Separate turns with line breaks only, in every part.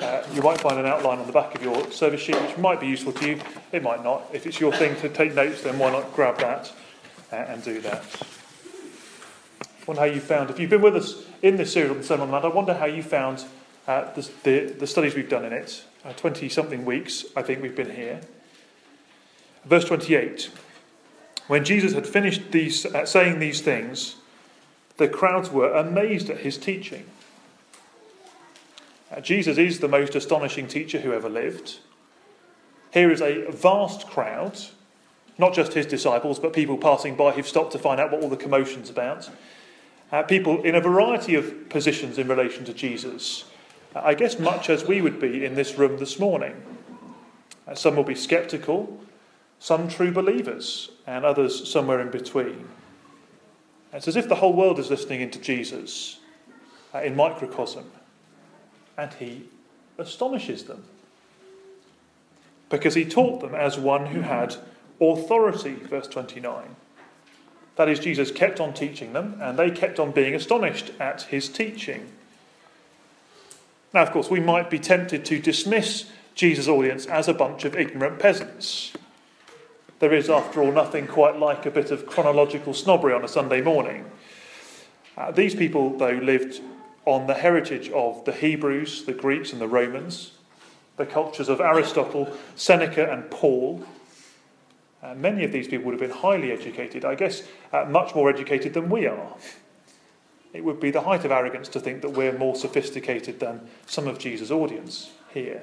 Uh, you might find an outline on the back of your service sheet which might be useful to you. It might not. If it's your thing to take notes, then why not grab that uh, and do that? I wonder how you found, if you've been with us in this series on the Sermon on the Mount, I wonder how you found uh, the, the, the, studies we've done in it. 20 uh, something weeks, I think we've been here. Verse 28 When Jesus had finished these, uh, saying these things, the crowds were amazed at his teaching Jesus is the most astonishing teacher who ever lived. Here is a vast crowd, not just his disciples, but people passing by who've stopped to find out what all the commotion's about. Uh, people in a variety of positions in relation to Jesus. Uh, I guess much as we would be in this room this morning. Uh, some will be sceptical, some true believers, and others somewhere in between. It's as if the whole world is listening into Jesus uh, in microcosm and he astonishes them. Because he taught them as one who had authority, verse 29. That is, Jesus kept on teaching them, and they kept on being astonished at his teaching. Now, of course, we might be tempted to dismiss Jesus' audience as a bunch of ignorant peasants. There is, after all, nothing quite like a bit of chronological snobbery on a Sunday morning. Uh, these people, though, lived on the heritage of the Hebrews, the Greeks, and the Romans, the cultures of Aristotle, Seneca, and Paul. Uh, many of these people would have been highly educated, I guess, uh, much more educated than we are. It would be the height of arrogance to think that we're more sophisticated than some of Jesus' audience here.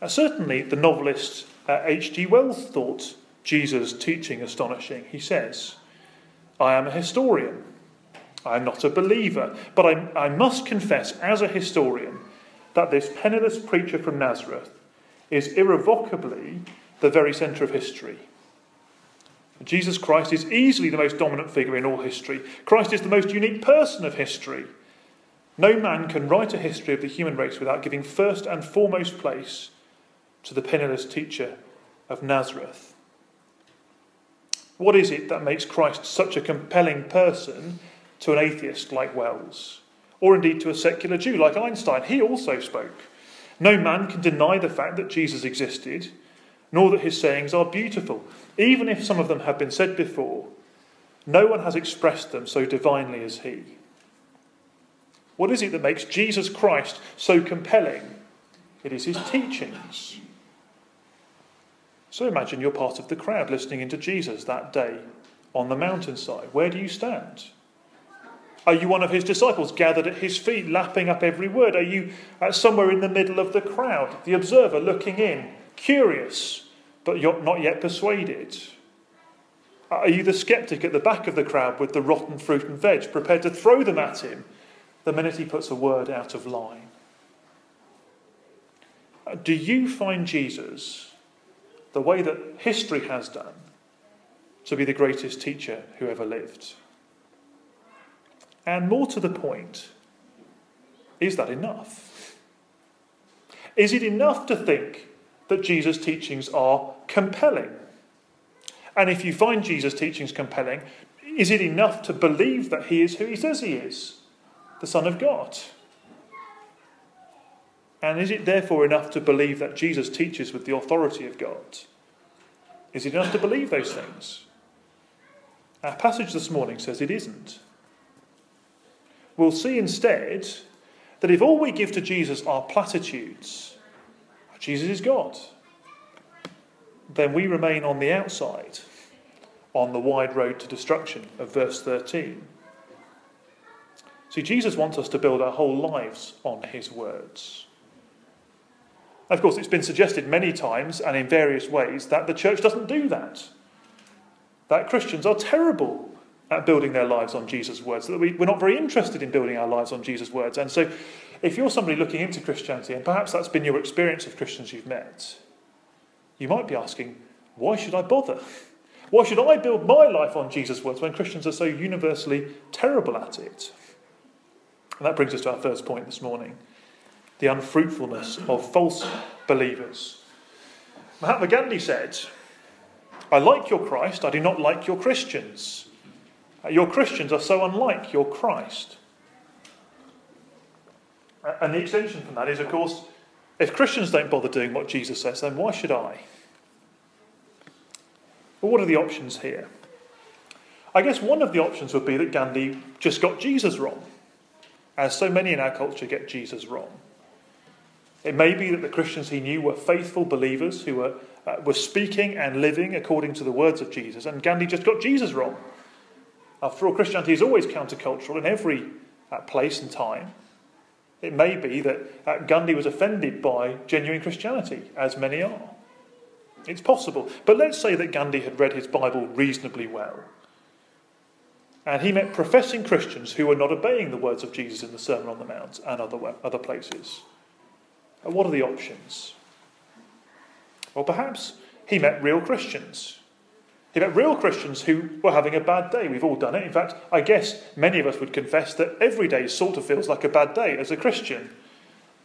Uh, certainly, the novelist H.G. Uh, Wells thought Jesus' teaching astonishing. He says, I am a historian. I'm not a believer, but I, I must confess, as a historian, that this penniless preacher from Nazareth is irrevocably the very centre of history. Jesus Christ is easily the most dominant figure in all history. Christ is the most unique person of history. No man can write a history of the human race without giving first and foremost place to the penniless teacher of Nazareth. What is it that makes Christ such a compelling person to an atheist like Wells, or indeed to a secular Jew like Einstein. He also spoke. No man can deny the fact that Jesus existed, nor that his sayings are beautiful. Even if some of them have been said before, no one has expressed them so divinely as he. What is it that makes Jesus Christ so compelling? It is his teachings. So imagine you're part of the crowd listening into Jesus that day on the mountainside. Where do you stand? Are you one of his disciples gathered at his feet, lapping up every word? Are you uh, somewhere in the middle of the crowd, the observer looking in, curious, but not yet persuaded? Are you the skeptic at the back of the crowd with the rotten fruit and veg, prepared to throw them at him the minute he puts a word out of line? Uh, do you find Jesus, the way that history has done, to be the greatest teacher who ever lived? And more to the point, is that enough? Is it enough to think that Jesus' teachings are compelling? And if you find Jesus' teachings compelling, is it enough to believe that he is who he says he is, the Son of God? And is it therefore enough to believe that Jesus teaches with the authority of God? Is it enough to believe those things? Our passage this morning says it isn't we'll see instead that if all we give to Jesus are platitudes, Jesus is God, then we remain on the outside, on the wide road to destruction of verse 13. See, Jesus wants us to build our whole lives on his words. Of course, it's been suggested many times and in various ways that the church doesn't do that. That Christians are terrible at building their lives on Jesus' words. That we, we're not very interested in building our lives on Jesus' words. And so, if you're somebody looking into Christianity, and perhaps that's been your experience of Christians you've met, you might be asking, why should I bother? Why should I build my life on Jesus' words when Christians are so universally terrible at it? And that brings us to our first point this morning the unfruitfulness of false believers. Mahatma Gandhi said, I like your Christ, I do not like your Christians. Your Christians are so unlike your Christ. And the extension from that is, of course, if Christians don't bother doing what Jesus says, then why should I? But what are the options here? I guess one of the options would be that Gandhi just got Jesus wrong, as so many in our culture get Jesus wrong. It may be that the Christians he knew were faithful believers who were, uh, were speaking and living according to the words of Jesus, and Gandhi just got Jesus wrong. After all, Christianity is always countercultural in every uh, place and time. It may be that uh, Gandhi was offended by genuine Christianity, as many are. It's possible. But let's say that Gandhi had read his Bible reasonably well. And he met professing Christians who were not obeying the words of Jesus in the Sermon on the Mount and other, other places. And what are the options? Well, perhaps he met real Christians. He met real Christians who were having a bad day. We've all done it. In fact, I guess many of us would confess that every day sort of feels like a bad day as a Christian.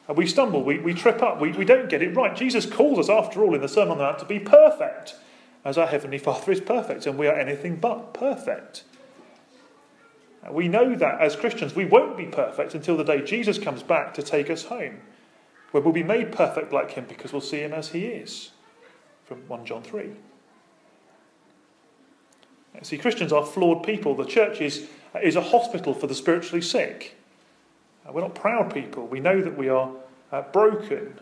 And we stumble, we, we trip up, we, we don't get it right. Jesus calls us, after all, in the Sermon on the Mount to be perfect, as our Heavenly Father is perfect, and we are anything but perfect. We know that as Christians, we won't be perfect until the day Jesus comes back to take us home, where we'll be made perfect like Him because we'll see Him as He is. From 1 John 3. See, Christians are flawed people. The church is, is a hospital for the spiritually sick. We're not proud people. We know that we are uh, broken.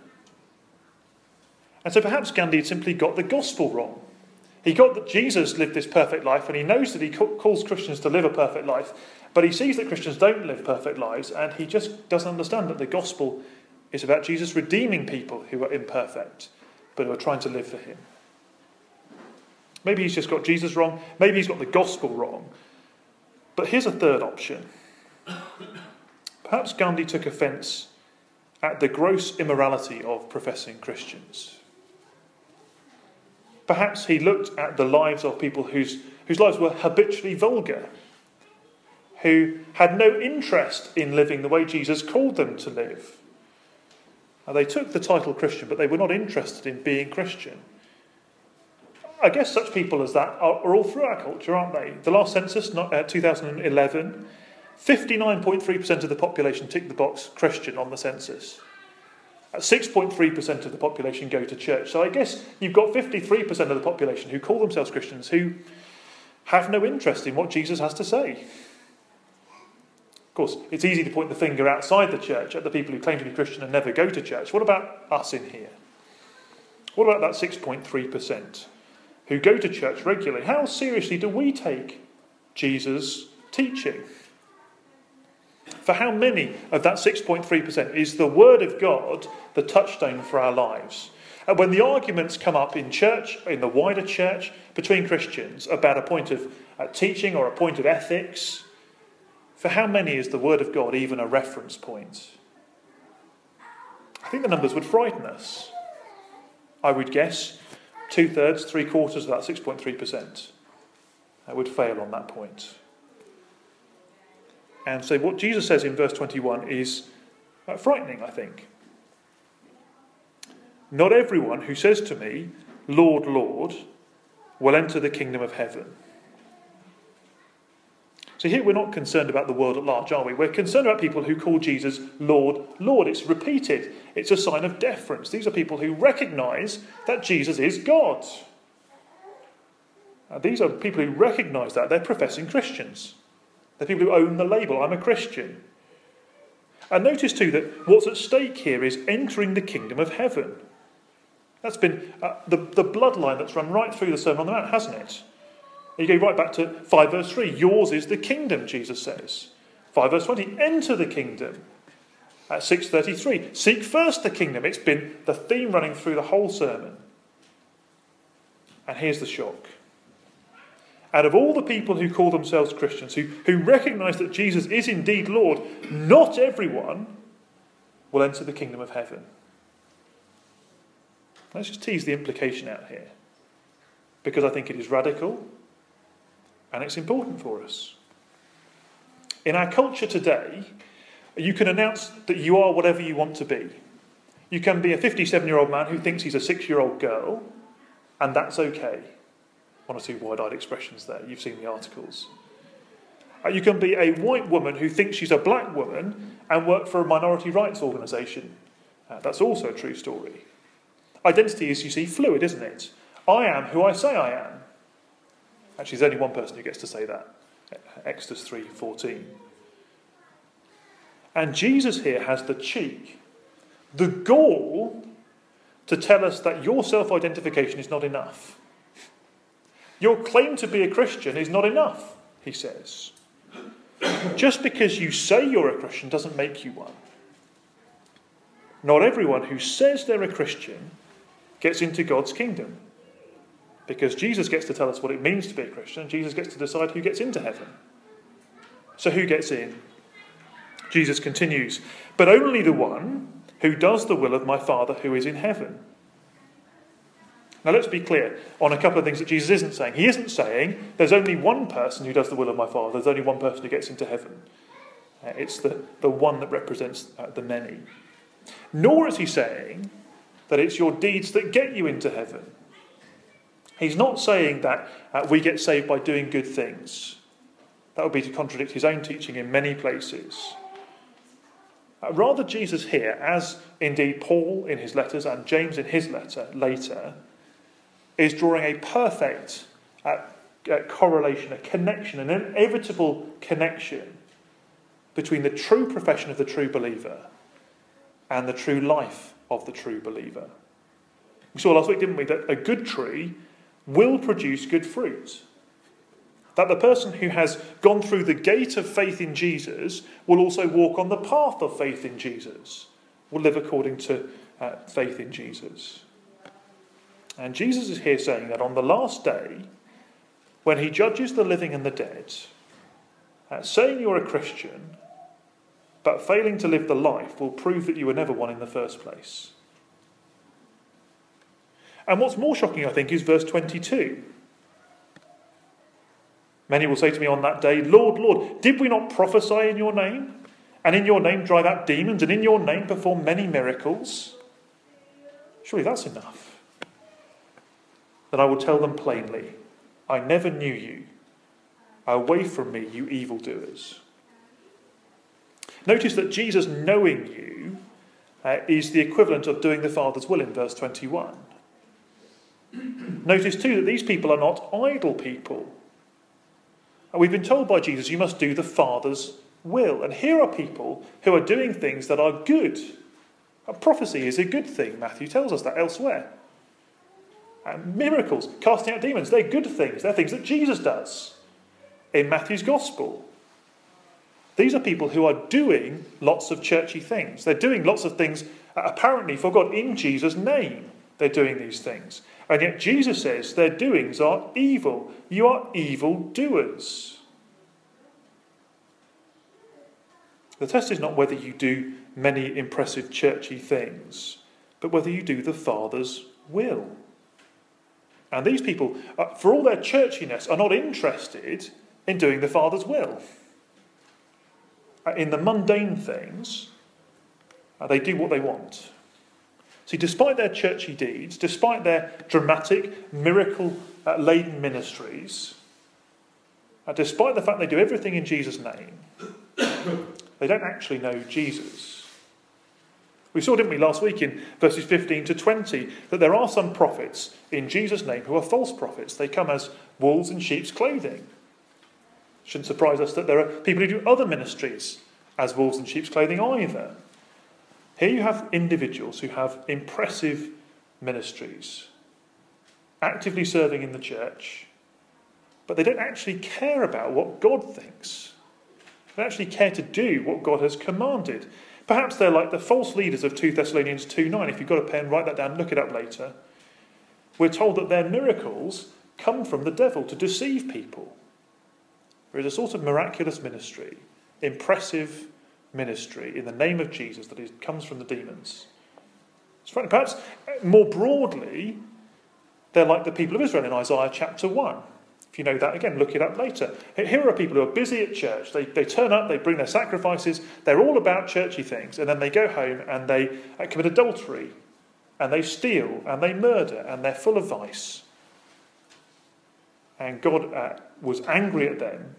And so perhaps Gandhi had simply got the gospel wrong. He got that Jesus lived this perfect life, and he knows that he calls Christians to live a perfect life, but he sees that Christians don't live perfect lives, and he just doesn't understand that the gospel is about Jesus redeeming people who are imperfect, but who are trying to live for him. Maybe he's just got Jesus wrong, maybe he's got the gospel wrong. But here's a third option. Perhaps Gandhi took offence at the gross immorality of professing Christians. Perhaps he looked at the lives of people whose, whose lives were habitually vulgar, who had no interest in living the way Jesus called them to live. Now, they took the title Christian, but they were not interested in being Christian. I guess such people as that are, are all through our culture, aren't they? The last census, not, uh, 2011, 59.3% of the population ticked the box Christian on the census. 6.3% of the population go to church. So I guess you've got 53% of the population who call themselves Christians who have no interest in what Jesus has to say. Of course, it's easy to point the finger outside the church at the people who claim to be Christian and never go to church. What about us in here? What about that 6.3% who go to church regularly? How seriously do we take Jesus' teaching? For how many of that 6.3% is the Word of God the touchstone for our lives? And when the arguments come up in church, in the wider church, between Christians about a point of uh, teaching or a point of ethics, for how many is the Word of God even a reference point? I think the numbers would frighten us. I would guess two thirds, three quarters of that 6.3% would fail on that point. And so, what Jesus says in verse 21 is uh, frightening, I think. Not everyone who says to me, Lord, Lord, will enter the kingdom of heaven. So here we're not concerned about the world at large, are we? We're concerned about people who call Jesus Lord, Lord. It's repeated, it's a sign of deference. These are people who recognize that Jesus is God. These are people who recognize that. They're professing Christians. they're people who own the label, I'm a Christian. And notice too that what's at stake here is entering the kingdom of heaven. That's been uh, the, the bloodline that's run right through the Sermon on the Mount, hasn't it? You go right back to 5 verse 3. Yours is the kingdom, Jesus says. 5 verse 20. Enter the kingdom. At 633. Seek first the kingdom. It's been the theme running through the whole sermon. And here's the shock out of all the people who call themselves Christians, who, who recognize that Jesus is indeed Lord, not everyone will enter the kingdom of heaven. Let's just tease the implication out here, because I think it is radical and it's important for us. In our culture today, you can announce that you are whatever you want to be. You can be a 57 year old man who thinks he's a six year old girl, and that's okay one or two wide eyed expressions there. You've seen the articles. Uh, you can be a white woman who thinks she's a black woman and work for a minority rights organisation. Uh, that's also a true story. Identity is, you see, fluid, isn't it? I am who I say I am. Actually, there's only one person who gets to say that. Exodus 3:14. And Jesus here has the cheek, the gall to tell us that your self-identification is not enough. Your claim to be a Christian is not enough, he says. Just because you say you're a Christian doesn't make you one. Not everyone who says they're a Christian gets into God's kingdom. Because Jesus gets to tell us what it means to be a Christian, Jesus gets to decide who gets into heaven. So, who gets in? Jesus continues, but only the one who does the will of my Father who is in heaven. Now, let's be clear on a couple of things that Jesus isn't saying. He isn't saying there's only one person who does the will of my Father, there's only one person who gets into heaven. Uh, it's the, the one that represents uh, the many. Nor is he saying that it's your deeds that get you into heaven. He's not saying that uh, we get saved by doing good things. That would be to contradict his own teaching in many places. Uh, rather, Jesus here, as indeed Paul in his letters and James in his letter later, is drawing a perfect uh, uh correlation, a connection, an inevitable connection between the true profession of the true believer and the true life of the true believer. We saw last week, didn't we, that a good tree will produce good fruit. That the person who has gone through the gate of faith in Jesus will also walk on the path of faith in Jesus, will live according to uh, faith in Jesus. And Jesus is here saying that on the last day, when he judges the living and the dead, uh, saying you're a Christian, but failing to live the life will prove that you were never one in the first place. And what's more shocking, I think, is verse 22. Many will say to me on that day, Lord, Lord, did we not prophesy in your name? And in your name drive out demons, and in your name perform many miracles? Surely that's enough. Then I will tell them plainly, I never knew you. Away from me, you evildoers. Notice that Jesus knowing you uh, is the equivalent of doing the Father's will in verse 21. Notice too that these people are not idle people. And we've been told by Jesus, you must do the Father's will. And here are people who are doing things that are good. Prophecy is a good thing. Matthew tells us that elsewhere. And miracles, casting out demons, they're good things. They're things that Jesus does in Matthew's Gospel. These are people who are doing lots of churchy things. They're doing lots of things apparently for God in Jesus' name. They're doing these things. And yet Jesus says their doings are evil. You are evil doers. The test is not whether you do many impressive churchy things, but whether you do the Father's will. And these people, uh, for all their churchiness, are not interested in doing the Father's will. Uh, in the mundane things, uh, they do what they want. See, despite their churchy deeds, despite their dramatic, miracle laden ministries, uh, despite the fact they do everything in Jesus' name, they don't actually know Jesus. We saw, didn't we, last week in verses 15 to 20, that there are some prophets in Jesus' name who are false prophets. They come as wolves in sheep's clothing. Shouldn't surprise us that there are people who do other ministries as wolves in sheep's clothing either. Here you have individuals who have impressive ministries, actively serving in the church, but they don't actually care about what God thinks. They actually care to do what God has commanded. Perhaps they're like the false leaders of 2 Thessalonians 2 9. If you've got a pen, write that down, look it up later. We're told that their miracles come from the devil to deceive people. There is a sort of miraculous ministry, impressive ministry in the name of Jesus—that that is, comes from the demons. Perhaps more broadly, they're like the people of Israel in Isaiah chapter 1. If you know that, again, look it up later. Here are people who are busy at church. They, they turn up, they bring their sacrifices, they're all about churchy things, and then they go home and they uh, commit adultery, and they steal, and they murder, and they're full of vice. And God uh, was angry at them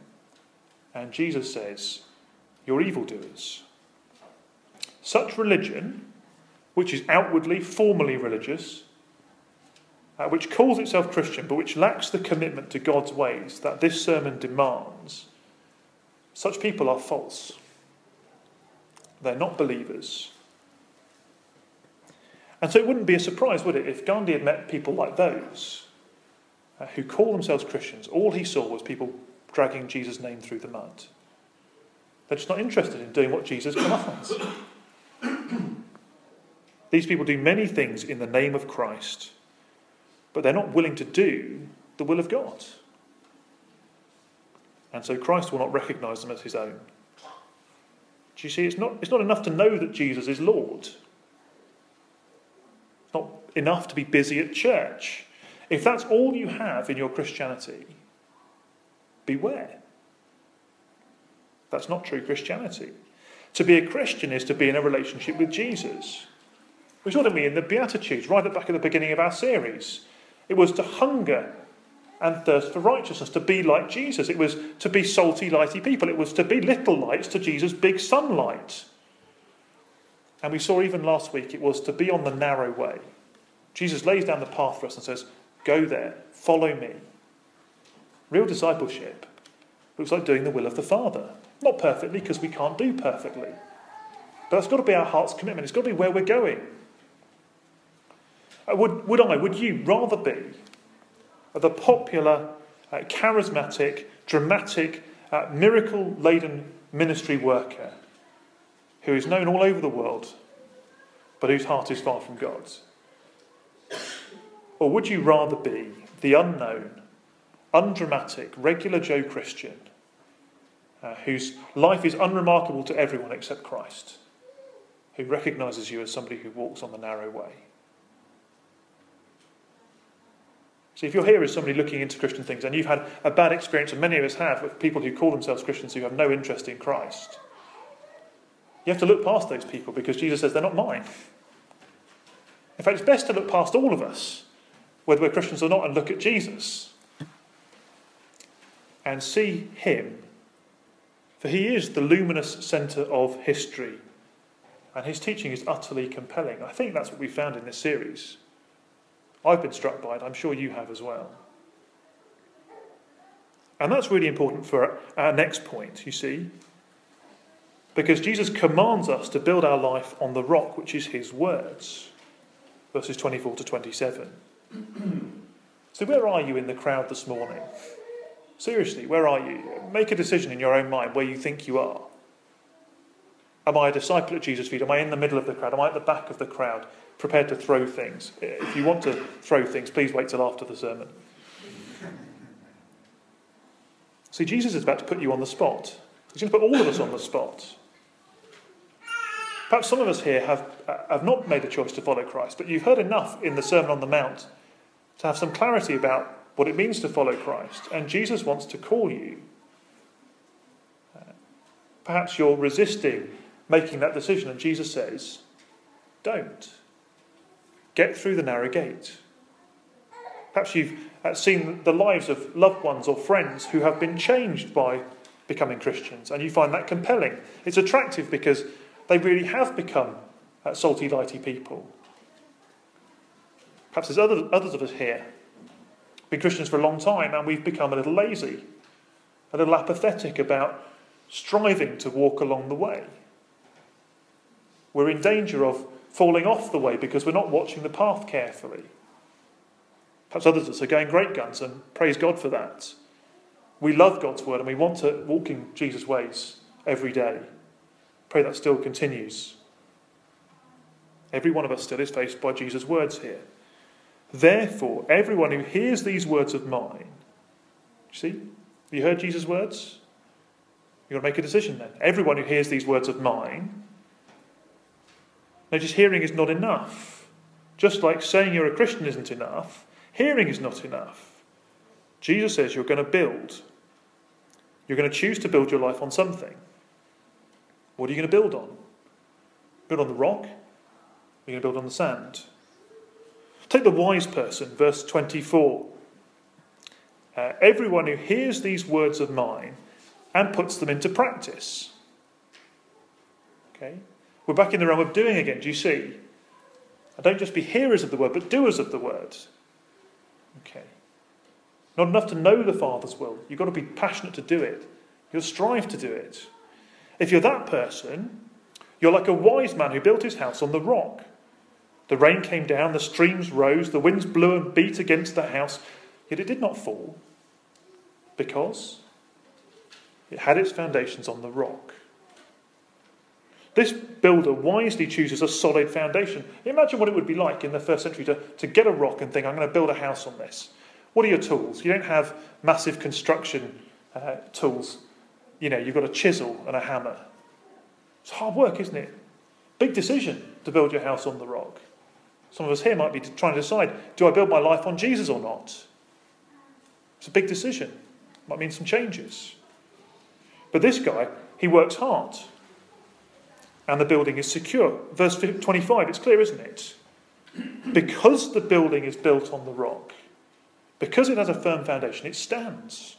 And Jesus says, You're evildoers. Such religion, which is outwardly, formally religious, uh, which calls itself Christian, but which lacks the commitment to God's ways that this sermon demands, such people are false. They're not believers. And so it wouldn't be a surprise, would it, if Gandhi had met people like those uh, who call themselves Christians. All he saw was people dragging Jesus' name through the mud. They're just not interested in doing what Jesus commands. These people do many things in the name of Christ, but they're not willing to do the will of God. And so Christ will not recognize them as his own. Do you see? It's not, it's not enough to know that Jesus is Lord. It's not enough to be busy at church. If that's all you have in your Christianity, beware. That's not true Christianity. To be a Christian is to be in a relationship with Jesus. We saw, didn't we, in the Beatitudes, right at the back at the beginning of our series. It was to hunger and thirst for righteousness, to be like Jesus. It was to be salty, lighty people. It was to be little lights to Jesus' big sunlight. And we saw even last week it was to be on the narrow way. Jesus lays down the path for us and says, Go there, follow me. Real discipleship looks like doing the will of the Father. Not perfectly, because we can't do perfectly. But that's got to be our heart's commitment. It's got to be where we're going. Uh, would, would I, would you rather be the popular, uh, charismatic, dramatic, uh, miracle laden ministry worker who is known all over the world, but whose heart is far from God's? Or would you rather be the unknown, undramatic, regular Joe Christian uh, whose life is unremarkable to everyone except Christ, who recognizes you as somebody who walks on the narrow way? See, if you're here as somebody looking into Christian things and you've had a bad experience, and many of us have, with people who call themselves Christians who have no interest in Christ, you have to look past those people because Jesus says they're not mine. In fact, it's best to look past all of us whether we're Christians or not, and look at Jesus and see him. For he is the luminous centre of history, and his teaching is utterly compelling. I think that's what we found in this series. I've been struck by it, I'm sure you have as well. And that's really important for our next point, you see. Because Jesus commands us to build our life on the rock, which is his words. Verses 24 to 27. so, where are you in the crowd this morning? Seriously, where are you? Make a decision in your own mind where you think you are. Am I a disciple at Jesus' feet? Am I in the middle of the crowd? Am I at the back of the crowd, prepared to throw things? If you want to throw things, please wait till after the sermon. See, Jesus is about to put you on the spot. He's going to put all of us on the spot. Perhaps some of us here have, have not made a choice to follow Christ, but you've heard enough in the Sermon on the Mount to have some clarity about what it means to follow Christ. And Jesus wants to call you. Uh, perhaps you're resisting making that decision, and Jesus says, Don't. Get through the narrow gate. Perhaps you've uh, seen the lives of loved ones or friends who have been changed by becoming Christians, and you find that compelling. It's attractive because they really have become uh, salty, lighty people. Perhaps there's other, others of us here, been Christians for a long time, and we've become a little lazy, a little apathetic about striving to walk along the way. We're in danger of falling off the way because we're not watching the path carefully. Perhaps others of us are going great guns, and praise God for that. We love God's word and we want to walk in Jesus' ways every day. Pray that still continues. Every one of us still is faced by Jesus' words here. Therefore, everyone who hears these words of mine, see, you heard Jesus' words? You've got to make a decision then. Everyone who hears these words of mine, notice hearing is not enough. Just like saying you're a Christian isn't enough, hearing is not enough. Jesus says you're going to build. You're going to choose to build your life on something. What are you going to build on? Build on the rock? Or are you going to build on the sand? Take the wise person, verse 24. Uh, Everyone who hears these words of mine and puts them into practice. Okay? We're back in the realm of doing again, do you see? And don't just be hearers of the word, but doers of the word. Okay. Not enough to know the Father's will. You've got to be passionate to do it. You'll strive to do it. If you're that person, you're like a wise man who built his house on the rock. The rain came down, the streams rose, the winds blew and beat against the house, yet it did not fall because it had its foundations on the rock. This builder wisely chooses a solid foundation. Imagine what it would be like in the first century to, to get a rock and think, I'm going to build a house on this. What are your tools? You don't have massive construction uh, tools. You know, you've got a chisel and a hammer. It's hard work, isn't it? Big decision to build your house on the rock. Some of us here might be trying to decide do I build my life on Jesus or not? It's a big decision. Might mean some changes. But this guy, he works hard and the building is secure. Verse 25, it's clear, isn't it? Because the building is built on the rock, because it has a firm foundation, it stands.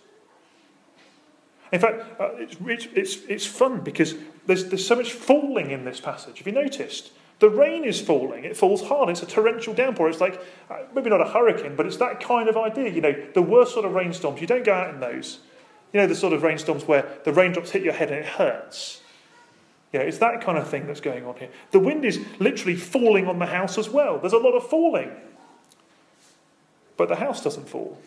In fact, uh, it's, it's, it's fun because there's, there's so much falling in this passage. Have you noticed? The rain is falling. It falls hard. It's a torrential downpour. It's like, uh, maybe not a hurricane, but it's that kind of idea. You know, the worst sort of rainstorms, you don't go out in those. You know, the sort of rainstorms where the raindrops hit your head and it hurts. Yeah, it's that kind of thing that's going on here. The wind is literally falling on the house as well. There's a lot of falling. But the house doesn't fall.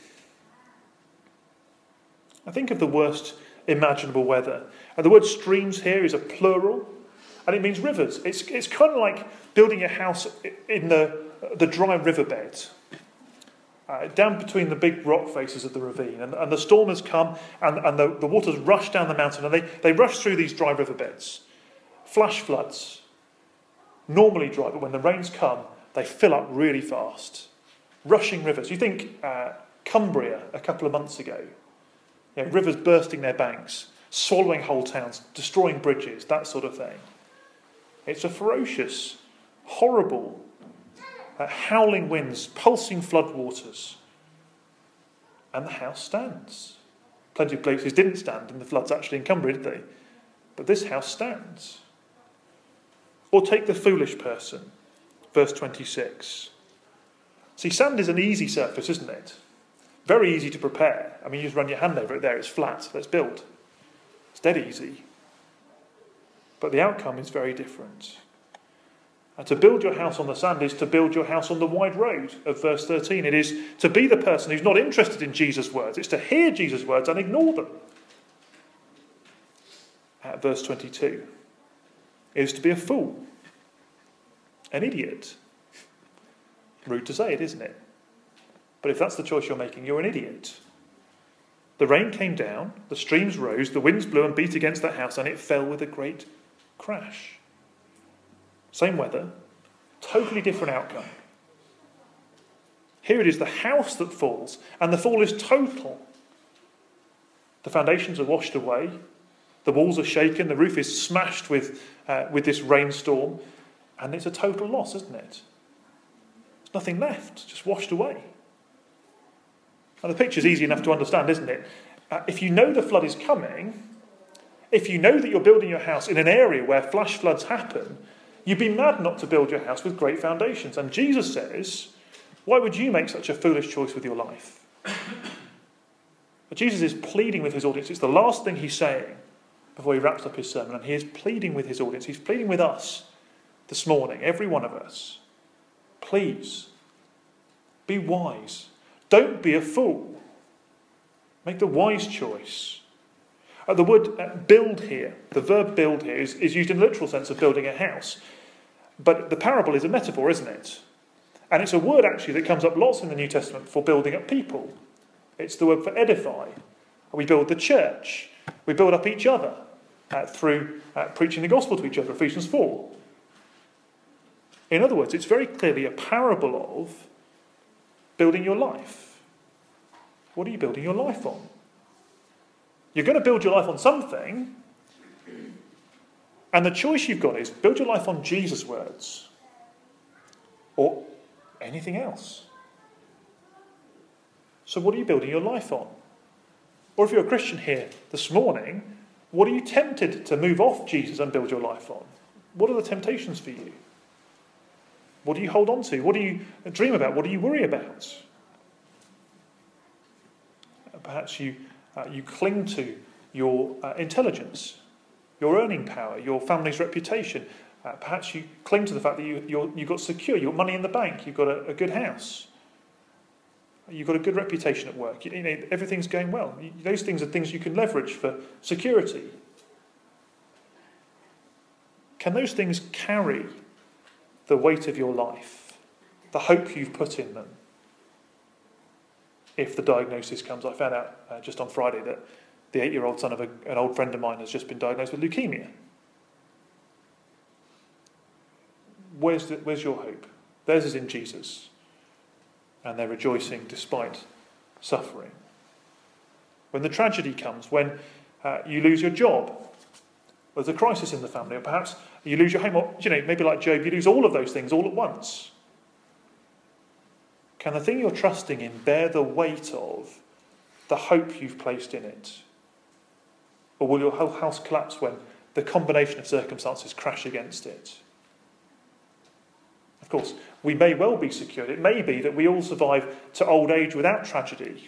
I think of the worst imaginable weather. And the word streams here is a plural, and it means rivers. It's, it's kind of like building a house in the, the dry riverbed. Uh, down between the big rock faces of the ravine. And, and the storm has come, and, and the, the waters rush down the mountain, and they, they rush through these dry riverbeds. Flash floods, normally dry, but when the rains come, they fill up really fast. Rushing rivers. You think uh, Cumbria a couple of months ago, you know, rivers bursting their banks, swallowing whole towns, destroying bridges, that sort of thing. It's a ferocious, horrible, uh, howling winds, pulsing floodwaters. And the house stands. Plenty of places didn't stand in the floods actually in Cumbria, did they? But this house stands. Or take the foolish person, verse 26. See, sand is an easy surface, isn't it? Very easy to prepare. I mean, you just run your hand over it there, it's flat, let's build. It's dead easy. But the outcome is very different. And to build your house on the sand is to build your house on the wide road of verse 13. It is to be the person who's not interested in Jesus' words, it's to hear Jesus' words and ignore them. At verse 22 is to be a fool, an idiot. Rude to say it, isn't it? But if that's the choice you're making, you're an idiot. The rain came down, the streams rose, the winds blew and beat against that house, and it fell with a great crash. Same weather, totally different outcome. Here it is the house that falls, and the fall is total. The foundations are washed away, the walls are shaken, the roof is smashed with, uh, with this rainstorm, and it's a total loss, isn't it? There's nothing left, just washed away. And the picture's easy enough to understand, isn't it? Uh, if you know the flood is coming, if you know that you're building your house in an area where flash floods happen, you'd be mad not to build your house with great foundations. And Jesus says, Why would you make such a foolish choice with your life? But Jesus is pleading with his audience. It's the last thing he's saying before he wraps up his sermon. And he is pleading with his audience. He's pleading with us this morning, every one of us. Please, be wise. Don't be a fool. Make the wise choice. Uh, the word uh, build here, the verb build here, is, is used in the literal sense of building a house. But the parable is a metaphor, isn't it? And it's a word actually that comes up lots in the New Testament for building up people. It's the word for edify. We build the church. We build up each other uh, through uh, preaching the gospel to each other, Ephesians 4. In other words, it's very clearly a parable of building your life. What are you building your life on? You're going to build your life on something, and the choice you've got is build your life on Jesus' words or anything else. So, what are you building your life on? Or if you're a Christian here this morning, what are you tempted to move off Jesus and build your life on? What are the temptations for you? What do you hold on to? What do you dream about? What do you worry about? Perhaps you, uh, you cling to your uh, intelligence, your earning power, your family's reputation. Uh, perhaps you cling to the fact that you, you're, you've got secure, you've got money in the bank, you've got a, a good house, you've got a good reputation at work, you, you know, everything's going well. You, those things are things you can leverage for security. Can those things carry the weight of your life, the hope you've put in them? If the diagnosis comes, I found out uh, just on Friday that the eight year old son of a, an old friend of mine has just been diagnosed with leukemia. Where's, the, where's your hope? Theirs is in Jesus. And they're rejoicing despite suffering. When the tragedy comes, when uh, you lose your job, there's a crisis in the family, or perhaps you lose your home, or you know, maybe like Job, you lose all of those things all at once. Can the thing you're trusting in bear the weight of the hope you've placed in it? Or will your whole house collapse when the combination of circumstances crash against it? Of course, we may well be secured. It may be that we all survive to old age without tragedy.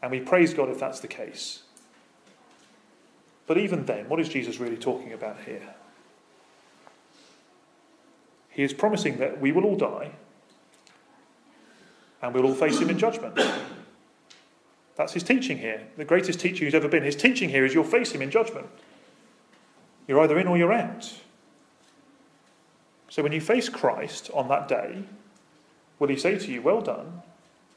And we praise God if that's the case. But even then, what is Jesus really talking about here? He is promising that we will all die and we'll all face him in judgment. That's his teaching here. The greatest teacher who's ever been. His teaching here is you'll face him in judgment. You're either in or you're out. So when you face Christ on that day, will he say to you, Well done,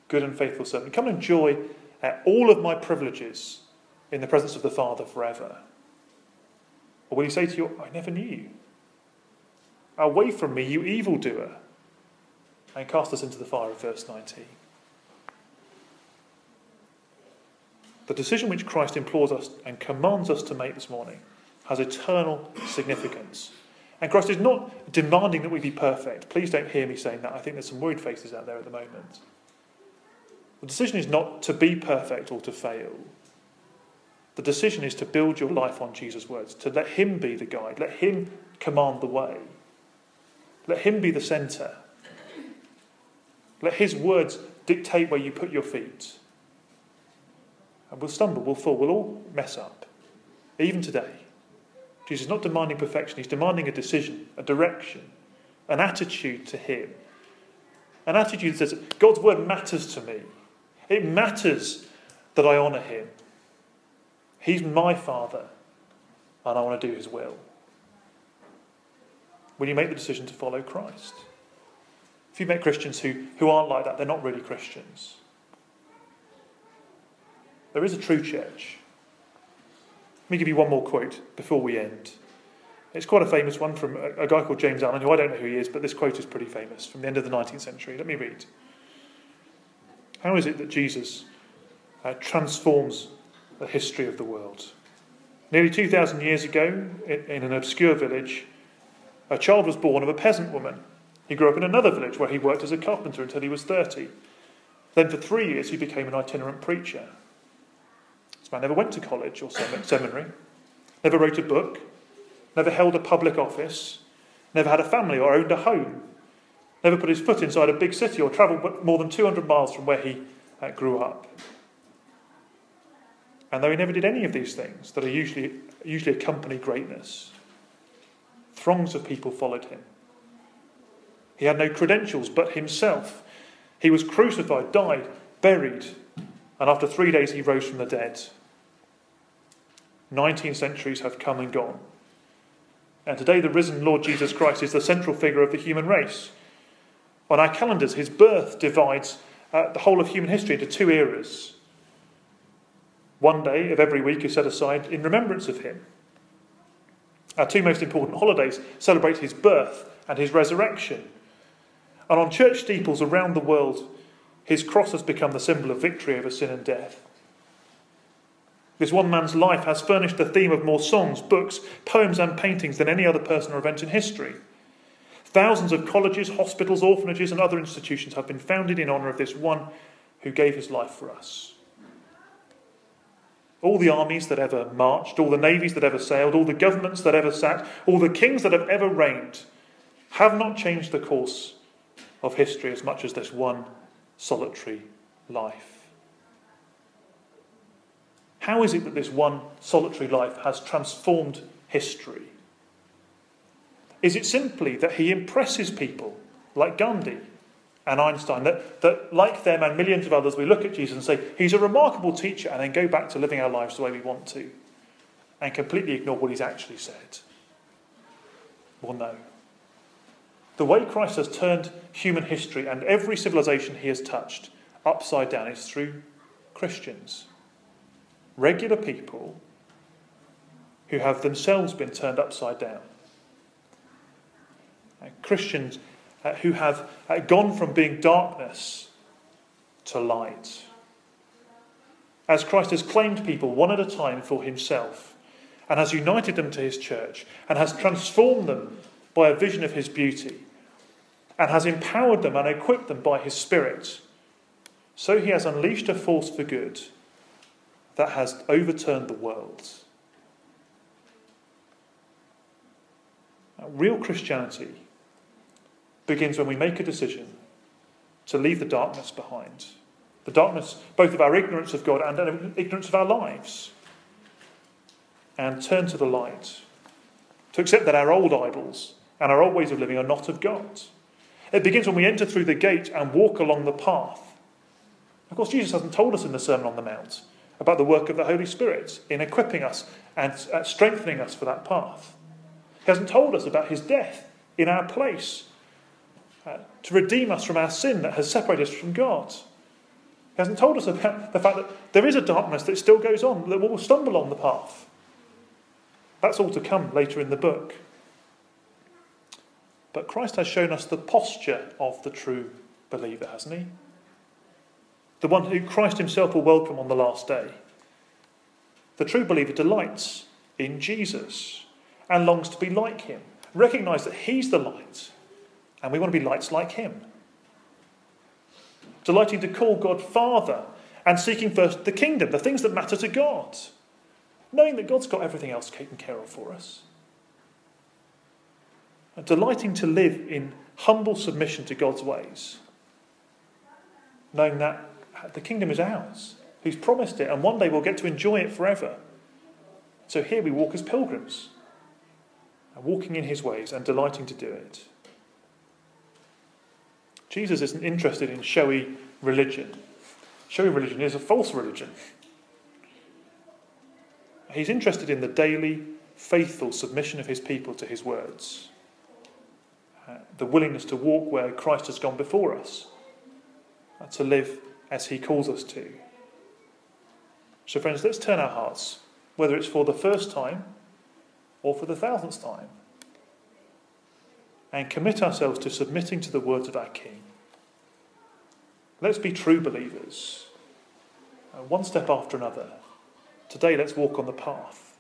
good and faithful servant? Come and enjoy uh, all of my privileges in the presence of the Father forever. Or will he say to you, I never knew you? Away from me, you evildoer, and cast us into the fire of verse 19. The decision which Christ implores us and commands us to make this morning has eternal significance. And Christ is not demanding that we be perfect. Please don't hear me saying that. I think there's some worried faces out there at the moment. The decision is not to be perfect or to fail. The decision is to build your life on Jesus' words, to let Him be the guide, let Him command the way, let Him be the centre. Let His words dictate where you put your feet. And we'll stumble, we'll fall, we'll all mess up, even today. Jesus is not demanding perfection, He's demanding a decision, a direction, an attitude to Him. An attitude that says, God's word matters to me. It matters that I honour Him. He's my Father, and I want to do His will. When you make the decision to follow Christ. If you met Christians who, who aren't like that, they're not really Christians. There is a true church. Let me give you one more quote before we end. It's quite a famous one from a, a guy called James Allen, who I don't know who he is, but this quote is pretty famous from the end of the 19th century. Let me read. How is it that Jesus uh, transforms the history of the world? Nearly 2,000 years ago, in, in an obscure village, a child was born of a peasant woman he grew up in another village where he worked as a carpenter until he was 30. Then, for three years, he became an itinerant preacher. This man never went to college or seminary, never wrote a book, never held a public office, never had a family or owned a home, never put his foot inside a big city or travelled more than 200 miles from where he uh, grew up. And though he never did any of these things that are usually, usually accompany greatness, throngs of people followed him. He had no credentials but himself. He was crucified, died, buried, and after three days he rose from the dead. Nineteen centuries have come and gone. And today, the risen Lord Jesus Christ is the central figure of the human race. On our calendars, his birth divides uh, the whole of human history into two eras. One day of every week is set aside in remembrance of him. Our two most important holidays celebrate his birth and his resurrection. And on church steeples around the world, his cross has become the symbol of victory over sin and death. This one man's life has furnished the theme of more songs, books, poems, and paintings than any other person or event in history. Thousands of colleges, hospitals, orphanages, and other institutions have been founded in honour of this one who gave his life for us. all the armies that ever marched, all the navies that ever sailed, all the governments that ever sat, all the kings that have ever reigned have not changed the course of history as much as this one solitary life. How is it that this one solitary life has transformed history? Is it simply that he impresses people like Gandhi and Einstein, that, that like them and millions of others, we look at Jesus and say, He's a remarkable teacher, and then go back to living our lives the way we want to and completely ignore what He's actually said? Well, no. The way Christ has turned human history and every civilization he has touched upside down is through Christians. Regular people who have themselves been turned upside down. Uh, Christians uh, who have uh, gone from being darkness to light. As Christ has claimed people one at a time for himself and has united them to his church and has transformed them by a vision of his beauty and has empowered them and equipped them by his Spirit, so he has unleashed a force for good that has overturned the world. Now, real Christianity begins when we make a decision to leave the darkness behind. The darkness, both of our ignorance of God and ignorance of our lives, and turn to the light. To accept that our old idols and our old ways of living are not of God. It begins when we enter through the gate and walk along the path. Of course, Jesus hasn't told us in the Sermon on the Mount about the work of the Holy Spirit in equipping us and uh, strengthening us for that path. He hasn't told us about his death in our place uh, to redeem us from our sin that has separated us from God. He hasn't told us about the fact that there is a darkness that still goes on, that we will stumble on the path. That's all to come later in the book. But Christ has shown us the posture of the true believer, hasn't he? The one who Christ himself will welcome on the last day. The true believer delights in Jesus and longs to be like him. Recognize that he's the light and we want to be lights like him. Delighting to call God Father and seeking first the kingdom, the things that matter to God. Knowing that God's got everything else taken care of for us. And delighting to live in humble submission to God's ways. Knowing that the kingdom is ours. He's promised it, and one day we'll get to enjoy it forever. So here we walk as pilgrims, walking in his ways and delighting to do it. Jesus isn't interested in showy religion. Showy religion is a false religion. He's interested in the daily, faithful submission of his people to his words, uh, the willingness to walk where Christ has gone before us, uh, to live as he calls us to. So, friends, let's turn our hearts, whether it's for the first time or for the thousandth time, and commit ourselves to submitting to the words of our King. Let's be true believers, uh, one step after another. Today, let's walk on the path.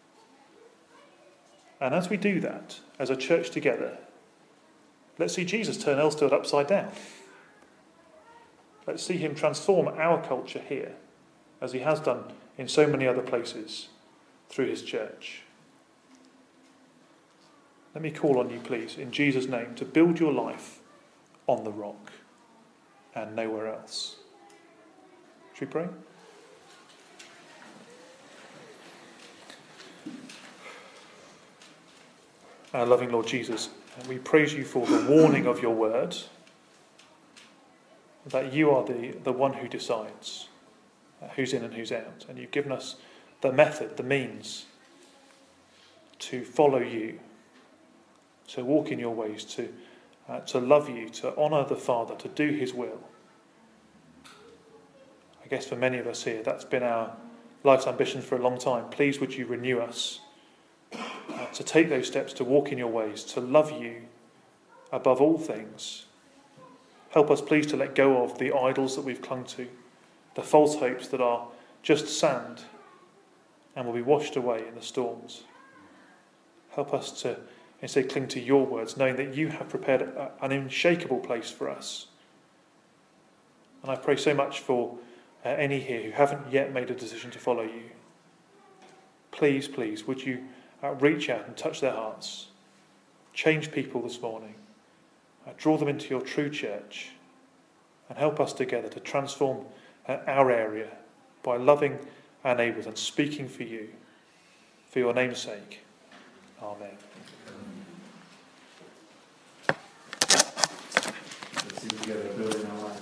And as we do that, as a church together, let's see Jesus turn Elstead upside down. Let's see him transform our culture here, as he has done in so many other places through his church. Let me call on you, please, in Jesus' name, to build your life on the rock and nowhere else. Should we pray? Our loving Lord Jesus, we praise you for the warning of your word that you are the, the one who decides who's in and who's out. And you've given us the method, the means to follow you, to walk in your ways, to uh, to love you, to honour the Father, to do His will. I guess for many of us here, that's been our life's ambition for a long time. Please, would you renew us to take those steps, to walk in your ways, to love you above all things. Help us, please, to let go of the idols that we've clung to, the false hopes that are just sand and will be washed away in the storms. Help us to Instead, cling to your words, knowing that you have prepared an unshakable place for us. And I pray so much for uh, any here who haven't yet made a decision to follow you. please, please, would you uh, reach out and touch their hearts. Change people this morning. Uh, draw them into your true church. And help us together to transform uh, our area by loving our neighbours and speaking for you. For your name's sake. Amen. Amen.